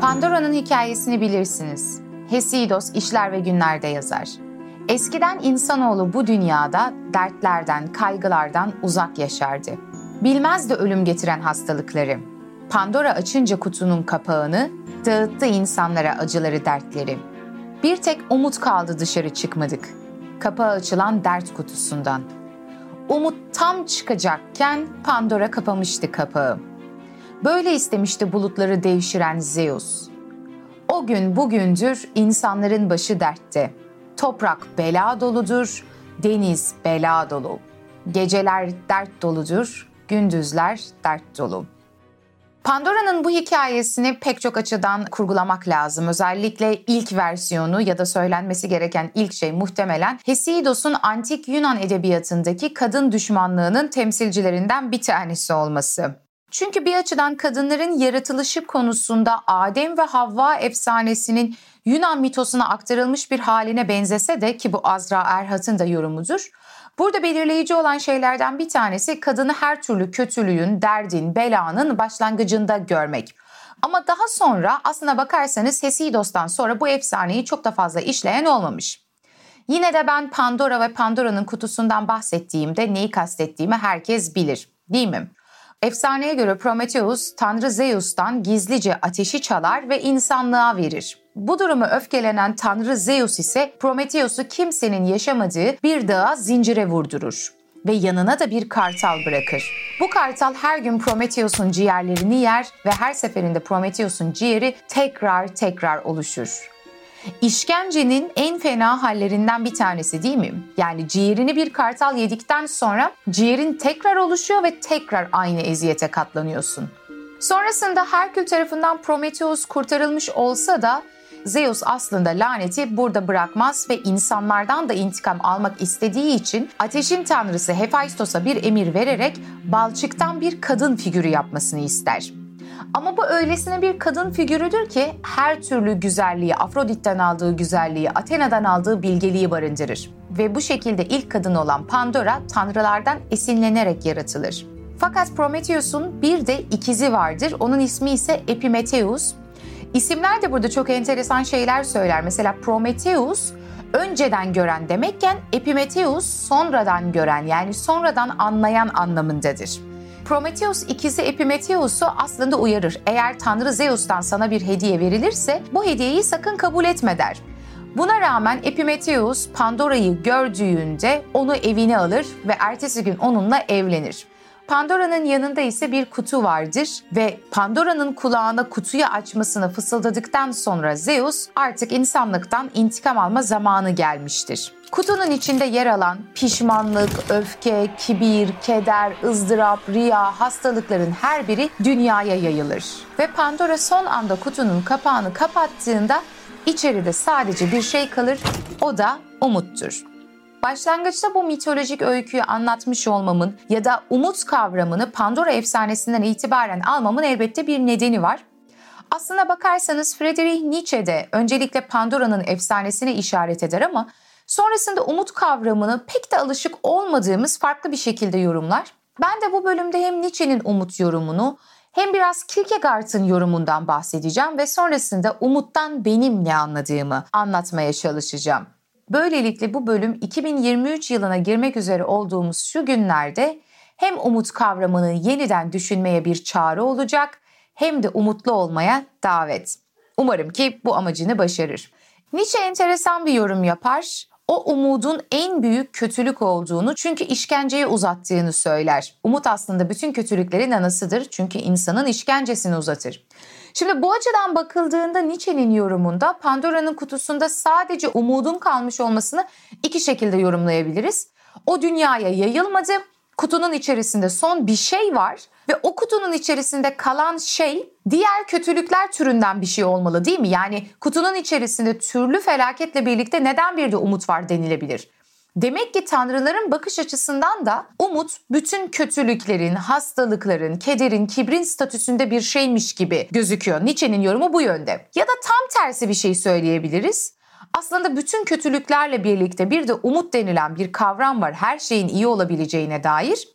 Pandora'nın hikayesini bilirsiniz. Hesidos işler ve günlerde yazar. Eskiden insanoğlu bu dünyada dertlerden, kaygılardan uzak yaşardı. Bilmezdi ölüm getiren hastalıkları. Pandora açınca kutunun kapağını, dağıttı insanlara acıları, dertleri. Bir tek umut kaldı dışarı çıkmadık. Kapağı açılan dert kutusundan. Umut tam çıkacakken Pandora kapamıştı kapağı. Böyle istemişti bulutları devşiren Zeus. O gün bugündür insanların başı dertte. Toprak bela doludur, deniz bela dolu. Geceler dert doludur, gündüzler dert dolu. Pandora'nın bu hikayesini pek çok açıdan kurgulamak lazım. Özellikle ilk versiyonu ya da söylenmesi gereken ilk şey muhtemelen Hesidos'un antik Yunan edebiyatındaki kadın düşmanlığının temsilcilerinden bir tanesi olması. Çünkü bir açıdan kadınların yaratılışı konusunda Adem ve Havva efsanesinin Yunan mitosuna aktarılmış bir haline benzese de ki bu Azra Erhat'ın da yorumudur. Burada belirleyici olan şeylerden bir tanesi kadını her türlü kötülüğün, derdin, belanın başlangıcında görmek. Ama daha sonra aslına bakarsanız Hesidos'tan sonra bu efsaneyi çok da fazla işleyen olmamış. Yine de ben Pandora ve Pandora'nın kutusundan bahsettiğimde neyi kastettiğimi herkes bilir, değil mi? Efsaneye göre Prometheus, Tanrı Zeus'tan gizlice ateşi çalar ve insanlığa verir. Bu durumu öfkelenen Tanrı Zeus ise Prometheus'u kimsenin yaşamadığı bir dağa zincire vurdurur ve yanına da bir kartal bırakır. Bu kartal her gün Prometheus'un ciğerlerini yer ve her seferinde Prometheus'un ciğeri tekrar tekrar oluşur. İşkencenin en fena hallerinden bir tanesi değil mi? Yani ciğerini bir kartal yedikten sonra ciğerin tekrar oluşuyor ve tekrar aynı eziyete katlanıyorsun. Sonrasında Herkül tarafından Prometheus kurtarılmış olsa da Zeus aslında laneti burada bırakmaz ve insanlardan da intikam almak istediği için ateşin tanrısı Hephaistos'a bir emir vererek balçıktan bir kadın figürü yapmasını ister. Ama bu öylesine bir kadın figürüdür ki her türlü güzelliği, Afrodit'ten aldığı güzelliği, Athena'dan aldığı bilgeliği barındırır. Ve bu şekilde ilk kadın olan Pandora tanrılardan esinlenerek yaratılır. Fakat Prometheus'un bir de ikizi vardır. Onun ismi ise Epimetheus. İsimler de burada çok enteresan şeyler söyler. Mesela Prometheus önceden gören demekken Epimetheus sonradan gören yani sonradan anlayan anlamındadır. Prometheus ikizi Epimetheus'u aslında uyarır. Eğer Tanrı Zeus'tan sana bir hediye verilirse bu hediyeyi sakın kabul etme der. Buna rağmen Epimetheus Pandora'yı gördüğünde onu evine alır ve ertesi gün onunla evlenir. Pandora'nın yanında ise bir kutu vardır ve Pandora'nın kulağına kutuyu açmasını fısıldadıktan sonra Zeus artık insanlıktan intikam alma zamanı gelmiştir. Kutunun içinde yer alan pişmanlık, öfke, kibir, keder, ızdırap, riya, hastalıkların her biri dünyaya yayılır. Ve Pandora son anda kutunun kapağını kapattığında içeride sadece bir şey kalır, o da umuttur. Başlangıçta bu mitolojik öyküyü anlatmış olmamın ya da umut kavramını Pandora efsanesinden itibaren almamın elbette bir nedeni var. Aslına bakarsanız Friedrich Nietzsche de öncelikle Pandora'nın efsanesine işaret eder ama sonrasında umut kavramını pek de alışık olmadığımız farklı bir şekilde yorumlar. Ben de bu bölümde hem Nietzsche'nin umut yorumunu hem biraz Kierkegaard'ın yorumundan bahsedeceğim ve sonrasında umuttan benim ne anladığımı anlatmaya çalışacağım. Böylelikle bu bölüm 2023 yılına girmek üzere olduğumuz şu günlerde hem umut kavramını yeniden düşünmeye bir çağrı olacak hem de umutlu olmaya davet. Umarım ki bu amacını başarır. Nietzsche enteresan bir yorum yapar. O umudun en büyük kötülük olduğunu çünkü işkenceye uzattığını söyler. Umut aslında bütün kötülüklerin anasıdır çünkü insanın işkencesini uzatır. Şimdi bu açıdan bakıldığında Nietzsche'nin yorumunda Pandora'nın kutusunda sadece umudun kalmış olmasını iki şekilde yorumlayabiliriz. O dünyaya yayılmadı, kutunun içerisinde son bir şey var ve o kutunun içerisinde kalan şey diğer kötülükler türünden bir şey olmalı değil mi? Yani kutunun içerisinde türlü felaketle birlikte neden bir de umut var denilebilir. Demek ki tanrıların bakış açısından da umut bütün kötülüklerin, hastalıkların, kederin, kibrin statüsünde bir şeymiş gibi gözüküyor. Nietzsche'nin yorumu bu yönde. Ya da tam tersi bir şey söyleyebiliriz. Aslında bütün kötülüklerle birlikte bir de umut denilen bir kavram var her şeyin iyi olabileceğine dair.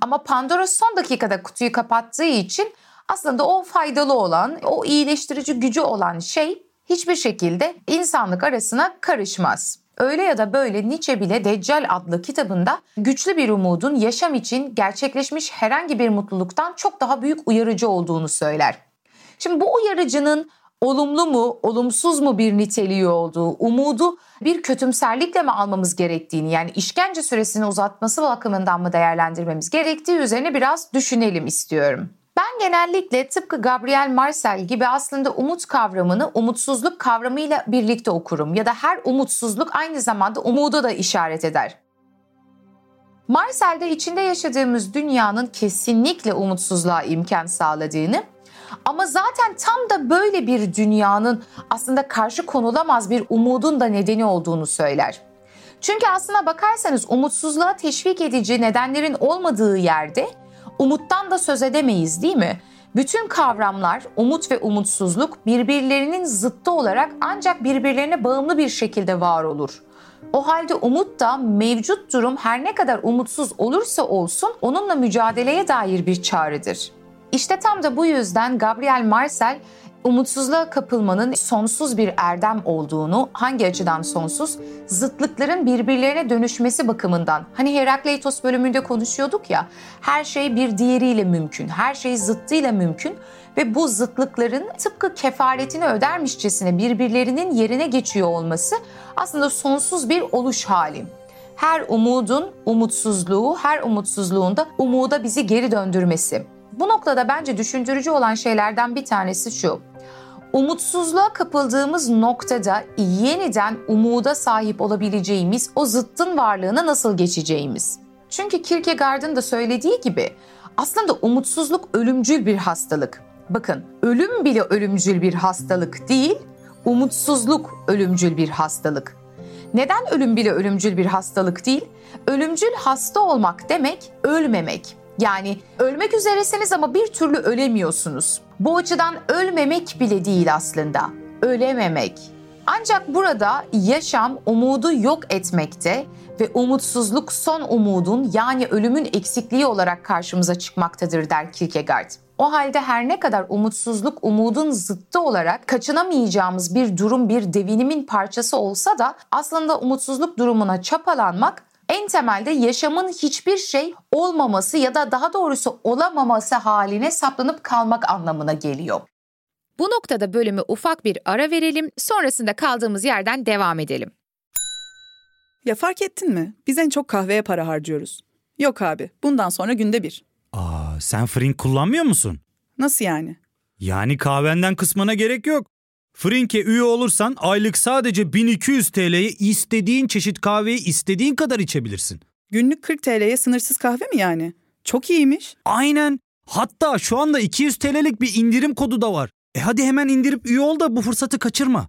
Ama Pandora son dakikada kutuyu kapattığı için aslında o faydalı olan, o iyileştirici gücü olan şey hiçbir şekilde insanlık arasına karışmaz. Öyle ya da böyle Nietzsche bile Deccal adlı kitabında güçlü bir umudun yaşam için gerçekleşmiş herhangi bir mutluluktan çok daha büyük uyarıcı olduğunu söyler. Şimdi bu uyarıcının olumlu mu, olumsuz mu bir niteliği olduğu, umudu bir kötümserlikle mi almamız gerektiğini yani işkence süresini uzatması bakımından mı değerlendirmemiz gerektiği üzerine biraz düşünelim istiyorum. Ben genellikle tıpkı Gabriel Marcel gibi aslında umut kavramını umutsuzluk kavramıyla birlikte okurum ya da her umutsuzluk aynı zamanda umudu da işaret eder. Marcel de içinde yaşadığımız dünyanın kesinlikle umutsuzluğa imkan sağladığını ama zaten tam da böyle bir dünyanın aslında karşı konulamaz bir umudun da nedeni olduğunu söyler. Çünkü aslına bakarsanız umutsuzluğa teşvik edici nedenlerin olmadığı yerde umuttan da söz edemeyiz değil mi? Bütün kavramlar umut ve umutsuzluk birbirlerinin zıttı olarak ancak birbirlerine bağımlı bir şekilde var olur. O halde umut da mevcut durum her ne kadar umutsuz olursa olsun onunla mücadeleye dair bir çağrıdır. İşte tam da bu yüzden Gabriel Marcel umutsuzluğa kapılmanın sonsuz bir erdem olduğunu, hangi açıdan sonsuz? Zıtlıkların birbirlerine dönüşmesi bakımından. Hani Herakleitos bölümünde konuşuyorduk ya, her şey bir diğeriyle mümkün, her şey zıttıyla mümkün ve bu zıtlıkların tıpkı kefaretini ödermişçesine birbirlerinin yerine geçiyor olması aslında sonsuz bir oluş hali. Her umudun umutsuzluğu, her umutsuzluğun da umuda bizi geri döndürmesi. Bu noktada bence düşündürücü olan şeylerden bir tanesi şu. Umutsuzluğa kapıldığımız noktada yeniden umuda sahip olabileceğimiz o zıttın varlığına nasıl geçeceğimiz. Çünkü Kierkegaard'ın da söylediği gibi aslında umutsuzluk ölümcül bir hastalık. Bakın ölüm bile ölümcül bir hastalık değil, umutsuzluk ölümcül bir hastalık. Neden ölüm bile ölümcül bir hastalık değil? Ölümcül hasta olmak demek ölmemek. Yani ölmek üzeresiniz ama bir türlü ölemiyorsunuz. Bu açıdan ölmemek bile değil aslında. Ölememek. Ancak burada yaşam umudu yok etmekte ve umutsuzluk son umudun yani ölümün eksikliği olarak karşımıza çıkmaktadır der Kierkegaard. O halde her ne kadar umutsuzluk umudun zıttı olarak kaçınamayacağımız bir durum, bir devinimin parçası olsa da aslında umutsuzluk durumuna çapalanmak en temelde yaşamın hiçbir şey olmaması ya da daha doğrusu olamaması haline saplanıp kalmak anlamına geliyor. Bu noktada bölümü ufak bir ara verelim, sonrasında kaldığımız yerden devam edelim. Ya fark ettin mi? Biz en çok kahveye para harcıyoruz. Yok abi, bundan sonra günde bir. Aa, sen Frink kullanmıyor musun? Nasıl yani? Yani kahvenden kısmına gerek yok. Frink'e üye olursan aylık sadece 1200 TL'ye istediğin çeşit kahveyi istediğin kadar içebilirsin. Günlük 40 TL'ye sınırsız kahve mi yani? Çok iyiymiş. Aynen. Hatta şu anda 200 TL'lik bir indirim kodu da var. E hadi hemen indirip üye ol da bu fırsatı kaçırma.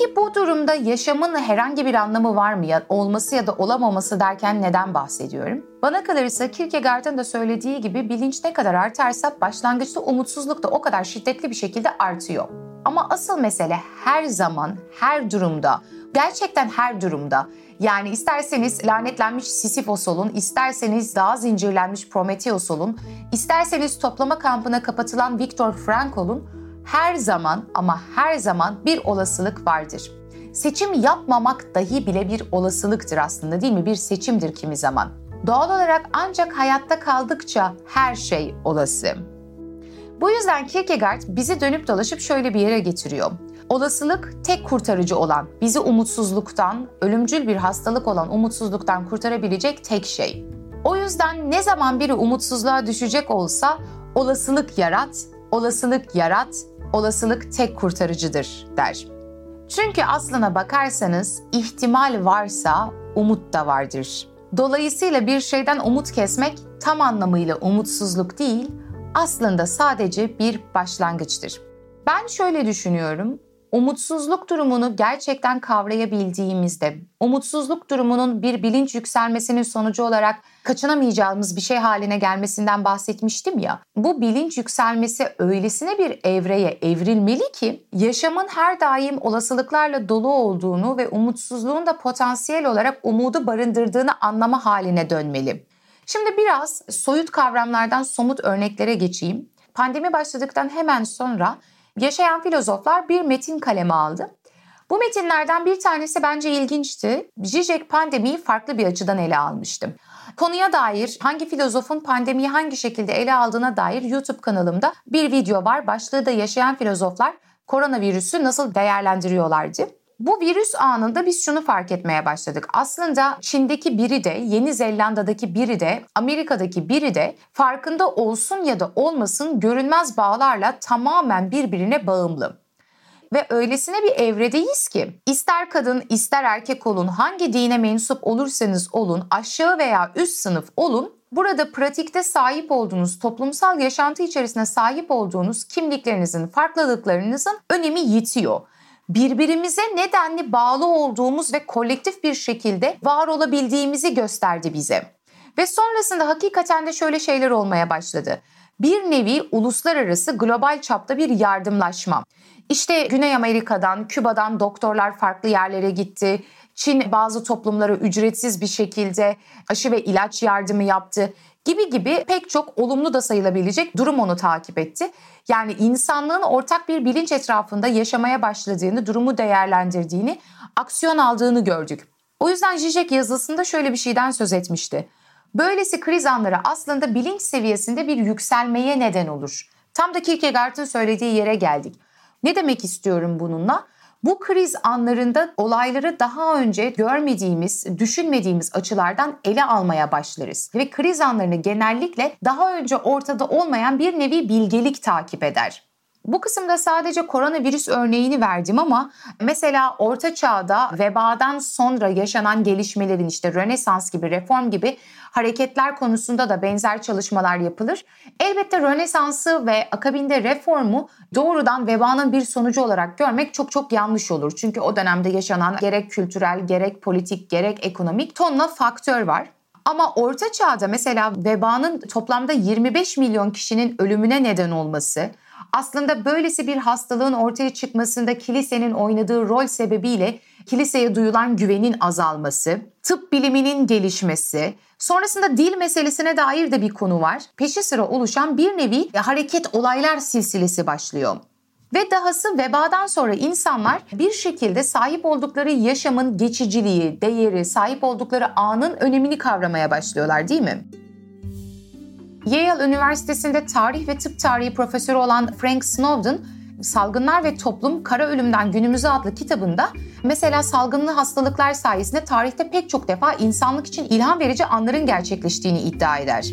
Peki bu durumda yaşamın herhangi bir anlamı var mı ya olması ya da olamaması derken neden bahsediyorum? Bana kalırsa Kierkegaard'ın da söylediği gibi bilinç ne kadar artarsa başlangıçta umutsuzluk da o kadar şiddetli bir şekilde artıyor. Ama asıl mesele her zaman, her durumda, gerçekten her durumda yani isterseniz lanetlenmiş Sisyphos olun, isterseniz daha zincirlenmiş Prometheus olun, isterseniz toplama kampına kapatılan Viktor Frank olun, her zaman ama her zaman bir olasılık vardır. Seçim yapmamak dahi bile bir olasılıktır aslında değil mi? Bir seçimdir kimi zaman. Doğal olarak ancak hayatta kaldıkça her şey olası. Bu yüzden Kierkegaard bizi dönüp dolaşıp şöyle bir yere getiriyor. Olasılık tek kurtarıcı olan, bizi umutsuzluktan, ölümcül bir hastalık olan umutsuzluktan kurtarabilecek tek şey. O yüzden ne zaman biri umutsuzluğa düşecek olsa olasılık yarat, olasılık yarat, olasılık tek kurtarıcıdır der. Çünkü aslına bakarsanız ihtimal varsa umut da vardır. Dolayısıyla bir şeyden umut kesmek tam anlamıyla umutsuzluk değil, aslında sadece bir başlangıçtır. Ben şöyle düşünüyorum. Umutsuzluk durumunu gerçekten kavrayabildiğimizde, umutsuzluk durumunun bir bilinç yükselmesinin sonucu olarak kaçınamayacağımız bir şey haline gelmesinden bahsetmiştim ya. Bu bilinç yükselmesi öylesine bir evreye evrilmeli ki yaşamın her daim olasılıklarla dolu olduğunu ve umutsuzluğun da potansiyel olarak umudu barındırdığını anlama haline dönmeli. Şimdi biraz soyut kavramlardan somut örneklere geçeyim. Pandemi başladıktan hemen sonra yaşayan filozoflar bir metin kaleme aldı. Bu metinlerden bir tanesi bence ilginçti. Zizek pandemiyi farklı bir açıdan ele almıştı. Konuya dair hangi filozofun pandemiyi hangi şekilde ele aldığına dair YouTube kanalımda bir video var. Başlığı da yaşayan filozoflar koronavirüsü nasıl değerlendiriyorlardı. Bu virüs anında biz şunu fark etmeye başladık. Aslında Çin'deki biri de, Yeni Zelanda'daki biri de, Amerika'daki biri de farkında olsun ya da olmasın görünmez bağlarla tamamen birbirine bağımlı. Ve öylesine bir evredeyiz ki ister kadın ister erkek olun hangi dine mensup olursanız olun aşağı veya üst sınıf olun burada pratikte sahip olduğunuz toplumsal yaşantı içerisinde sahip olduğunuz kimliklerinizin farklılıklarınızın önemi yitiyor birbirimize nedenli bağlı olduğumuz ve kolektif bir şekilde var olabildiğimizi gösterdi bize. Ve sonrasında hakikaten de şöyle şeyler olmaya başladı. Bir nevi uluslararası global çapta bir yardımlaşma. İşte Güney Amerika'dan, Küba'dan doktorlar farklı yerlere gitti. Çin bazı toplumlara ücretsiz bir şekilde aşı ve ilaç yardımı yaptı gibi gibi pek çok olumlu da sayılabilecek durum onu takip etti. Yani insanlığın ortak bir bilinç etrafında yaşamaya başladığını, durumu değerlendirdiğini, aksiyon aldığını gördük. O yüzden Zizek yazısında şöyle bir şeyden söz etmişti. Böylesi kriz anları aslında bilinç seviyesinde bir yükselmeye neden olur. Tam da Kierkegaard'ın söylediği yere geldik. Ne demek istiyorum bununla? Bu kriz anlarında olayları daha önce görmediğimiz, düşünmediğimiz açılardan ele almaya başlarız. Ve kriz anlarını genellikle daha önce ortada olmayan bir nevi bilgelik takip eder. Bu kısımda sadece koronavirüs örneğini verdim ama mesela orta çağda vebadan sonra yaşanan gelişmelerin işte Rönesans gibi, reform gibi hareketler konusunda da benzer çalışmalar yapılır. Elbette Rönesans'ı ve akabinde reformu doğrudan vebanın bir sonucu olarak görmek çok çok yanlış olur. Çünkü o dönemde yaşanan gerek kültürel, gerek politik, gerek ekonomik tonla faktör var. Ama orta çağda mesela vebanın toplamda 25 milyon kişinin ölümüne neden olması, aslında böylesi bir hastalığın ortaya çıkmasında kilisenin oynadığı rol sebebiyle kiliseye duyulan güvenin azalması, tıp biliminin gelişmesi, sonrasında dil meselesine dair de bir konu var. Peşi sıra oluşan bir nevi hareket olaylar silsilesi başlıyor. Ve dahası vebadan sonra insanlar bir şekilde sahip oldukları yaşamın geçiciliği, değeri, sahip oldukları anın önemini kavramaya başlıyorlar değil mi? Yale Üniversitesi'nde tarih ve tıp tarihi profesörü olan Frank Snowden, Salgınlar ve Toplum Kara Ölümden Günümüze adlı kitabında mesela salgınlı hastalıklar sayesinde tarihte pek çok defa insanlık için ilham verici anların gerçekleştiğini iddia eder.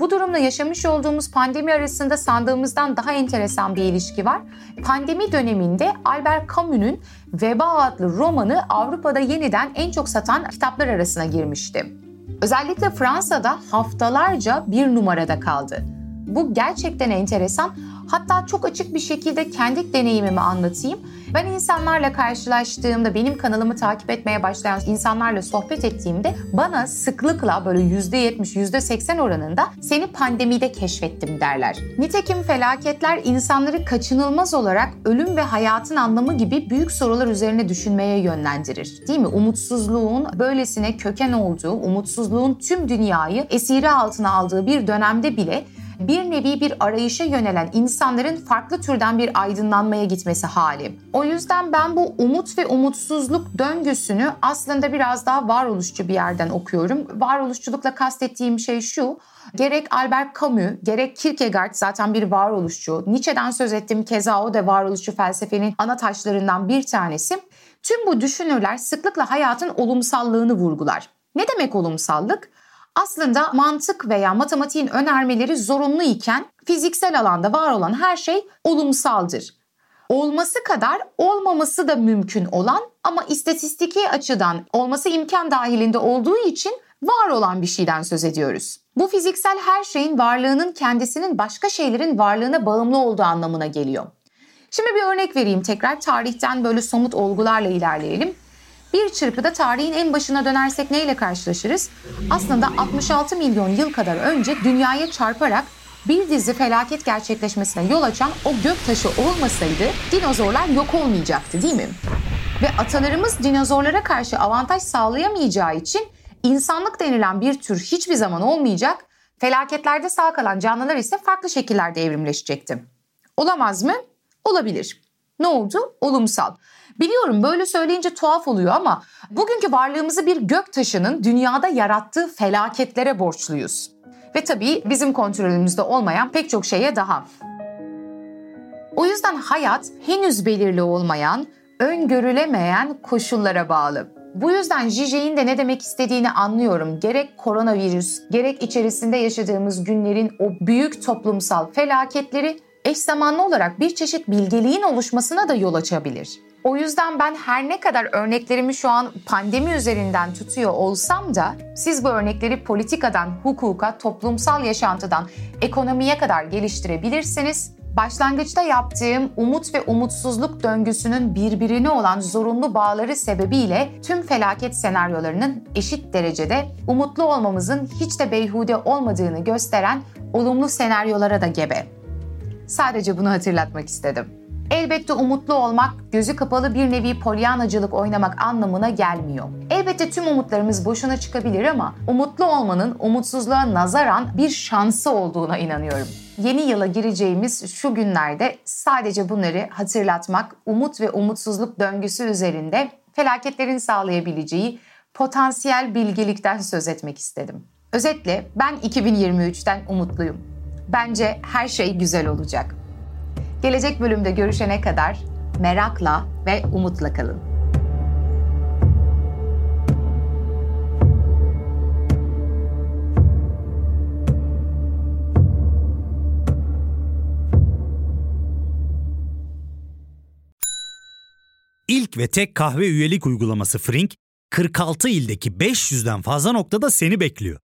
Bu durumla yaşamış olduğumuz pandemi arasında sandığımızdan daha enteresan bir ilişki var. Pandemi döneminde Albert Camus'un Veba adlı romanı Avrupa'da yeniden en çok satan kitaplar arasına girmişti. Özellikle Fransa'da haftalarca bir numarada kaldı. Bu gerçekten enteresan. Hatta çok açık bir şekilde kendi deneyimimi anlatayım. Ben insanlarla karşılaştığımda, benim kanalımı takip etmeye başlayan insanlarla sohbet ettiğimde bana sıklıkla böyle %70, %80 oranında seni pandemide keşfettim derler. Nitekim felaketler insanları kaçınılmaz olarak ölüm ve hayatın anlamı gibi büyük sorular üzerine düşünmeye yönlendirir. Değil mi? Umutsuzluğun böylesine köken olduğu, umutsuzluğun tüm dünyayı esiri altına aldığı bir dönemde bile bir nevi bir arayışa yönelen insanların farklı türden bir aydınlanmaya gitmesi hali. O yüzden ben bu umut ve umutsuzluk döngüsünü aslında biraz daha varoluşçu bir yerden okuyorum. Varoluşçulukla kastettiğim şey şu, Gerek Albert Camus, gerek Kierkegaard zaten bir varoluşçu. Nietzsche'den söz ettim keza o da varoluşçu felsefenin ana taşlarından bir tanesi. Tüm bu düşünürler sıklıkla hayatın olumsallığını vurgular. Ne demek olumsallık? Aslında mantık veya matematiğin önermeleri zorunlu iken fiziksel alanda var olan her şey olumsaldır. Olması kadar olmaması da mümkün olan ama istatistiki açıdan olması imkan dahilinde olduğu için var olan bir şeyden söz ediyoruz. Bu fiziksel her şeyin varlığının kendisinin başka şeylerin varlığına bağımlı olduğu anlamına geliyor. Şimdi bir örnek vereyim tekrar tarihten böyle somut olgularla ilerleyelim. Bir çırpıda tarihin en başına dönersek neyle karşılaşırız? Aslında 66 milyon yıl kadar önce dünyaya çarparak bir dizi felaket gerçekleşmesine yol açan o gök taşı olmasaydı dinozorlar yok olmayacaktı değil mi? Ve atalarımız dinozorlara karşı avantaj sağlayamayacağı için insanlık denilen bir tür hiçbir zaman olmayacak, felaketlerde sağ kalan canlılar ise farklı şekillerde evrimleşecekti. Olamaz mı? Olabilir. Ne oldu? Olumsal. Biliyorum böyle söyleyince tuhaf oluyor ama bugünkü varlığımızı bir gök taşının dünyada yarattığı felaketlere borçluyuz. Ve tabii bizim kontrolümüzde olmayan pek çok şeye daha. O yüzden hayat henüz belirli olmayan, öngörülemeyen koşullara bağlı. Bu yüzden Jijek'in de ne demek istediğini anlıyorum. Gerek koronavirüs, gerek içerisinde yaşadığımız günlerin o büyük toplumsal felaketleri eş zamanlı olarak bir çeşit bilgeliğin oluşmasına da yol açabilir. O yüzden ben her ne kadar örneklerimi şu an pandemi üzerinden tutuyor olsam da siz bu örnekleri politikadan, hukuka, toplumsal yaşantıdan, ekonomiye kadar geliştirebilirsiniz. Başlangıçta yaptığım umut ve umutsuzluk döngüsünün birbirine olan zorunlu bağları sebebiyle tüm felaket senaryolarının eşit derecede umutlu olmamızın hiç de beyhude olmadığını gösteren olumlu senaryolara da gebe. Sadece bunu hatırlatmak istedim. Elbette umutlu olmak, gözü kapalı bir nevi polyanacılık oynamak anlamına gelmiyor. Elbette tüm umutlarımız boşuna çıkabilir ama umutlu olmanın umutsuzluğa nazaran bir şansı olduğuna inanıyorum. Yeni yıla gireceğimiz şu günlerde sadece bunları hatırlatmak, umut ve umutsuzluk döngüsü üzerinde felaketlerin sağlayabileceği potansiyel bilgelikten söz etmek istedim. Özetle ben 2023'ten umutluyum. Bence her şey güzel olacak. Gelecek bölümde görüşene kadar merakla ve umutla kalın. İlk ve tek kahve üyelik uygulaması Frink, 46 ildeki 500'den fazla noktada seni bekliyor.